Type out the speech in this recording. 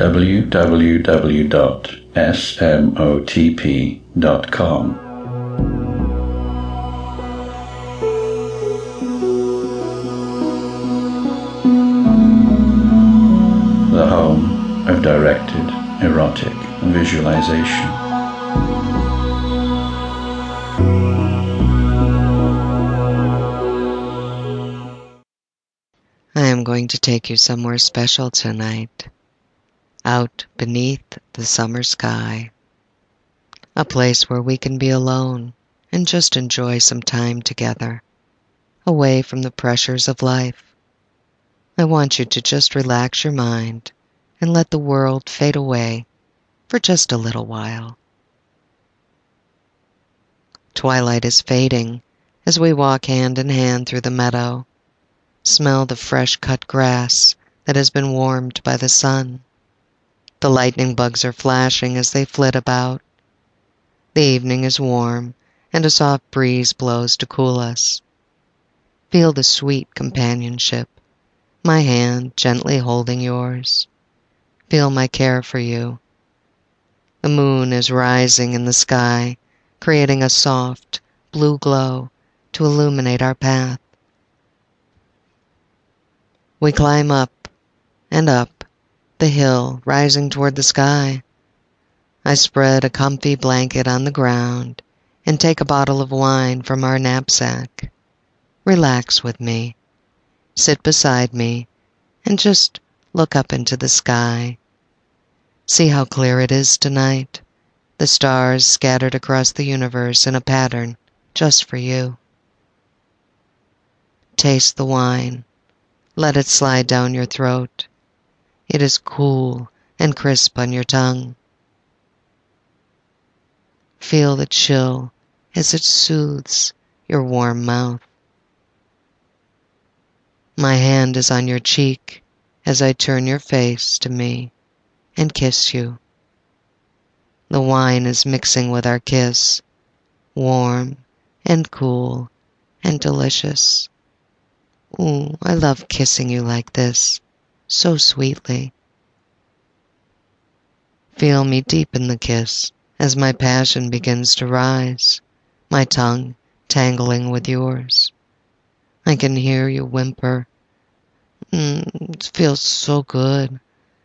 www.smotp.com. The home of directed erotic visualization. I am going to take you somewhere special tonight. Out beneath the summer sky. A place where we can be alone and just enjoy some time together, away from the pressures of life. I want you to just relax your mind and let the world fade away for just a little while. Twilight is fading as we walk hand in hand through the meadow. Smell the fresh cut grass that has been warmed by the sun. The lightning bugs are flashing as they flit about. The evening is warm, and a soft breeze blows to cool us. Feel the sweet companionship, my hand gently holding yours. Feel my care for you. The moon is rising in the sky, creating a soft, blue glow to illuminate our path. We climb up and up the hill rising toward the sky. I spread a comfy blanket on the ground and take a bottle of wine from our knapsack. Relax with me. Sit beside me and just look up into the sky. See how clear it is tonight, the stars scattered across the universe in a pattern just for you. Taste the wine. Let it slide down your throat. It is cool and crisp on your tongue. Feel the chill as it soothes your warm mouth. My hand is on your cheek as I turn your face to me and kiss you. The wine is mixing with our kiss, warm and cool and delicious. Ooh, I love kissing you like this, so sweetly. Feel me deep in the kiss as my passion begins to rise, my tongue tangling with yours. I can hear you whimper. Mm, it feels so good.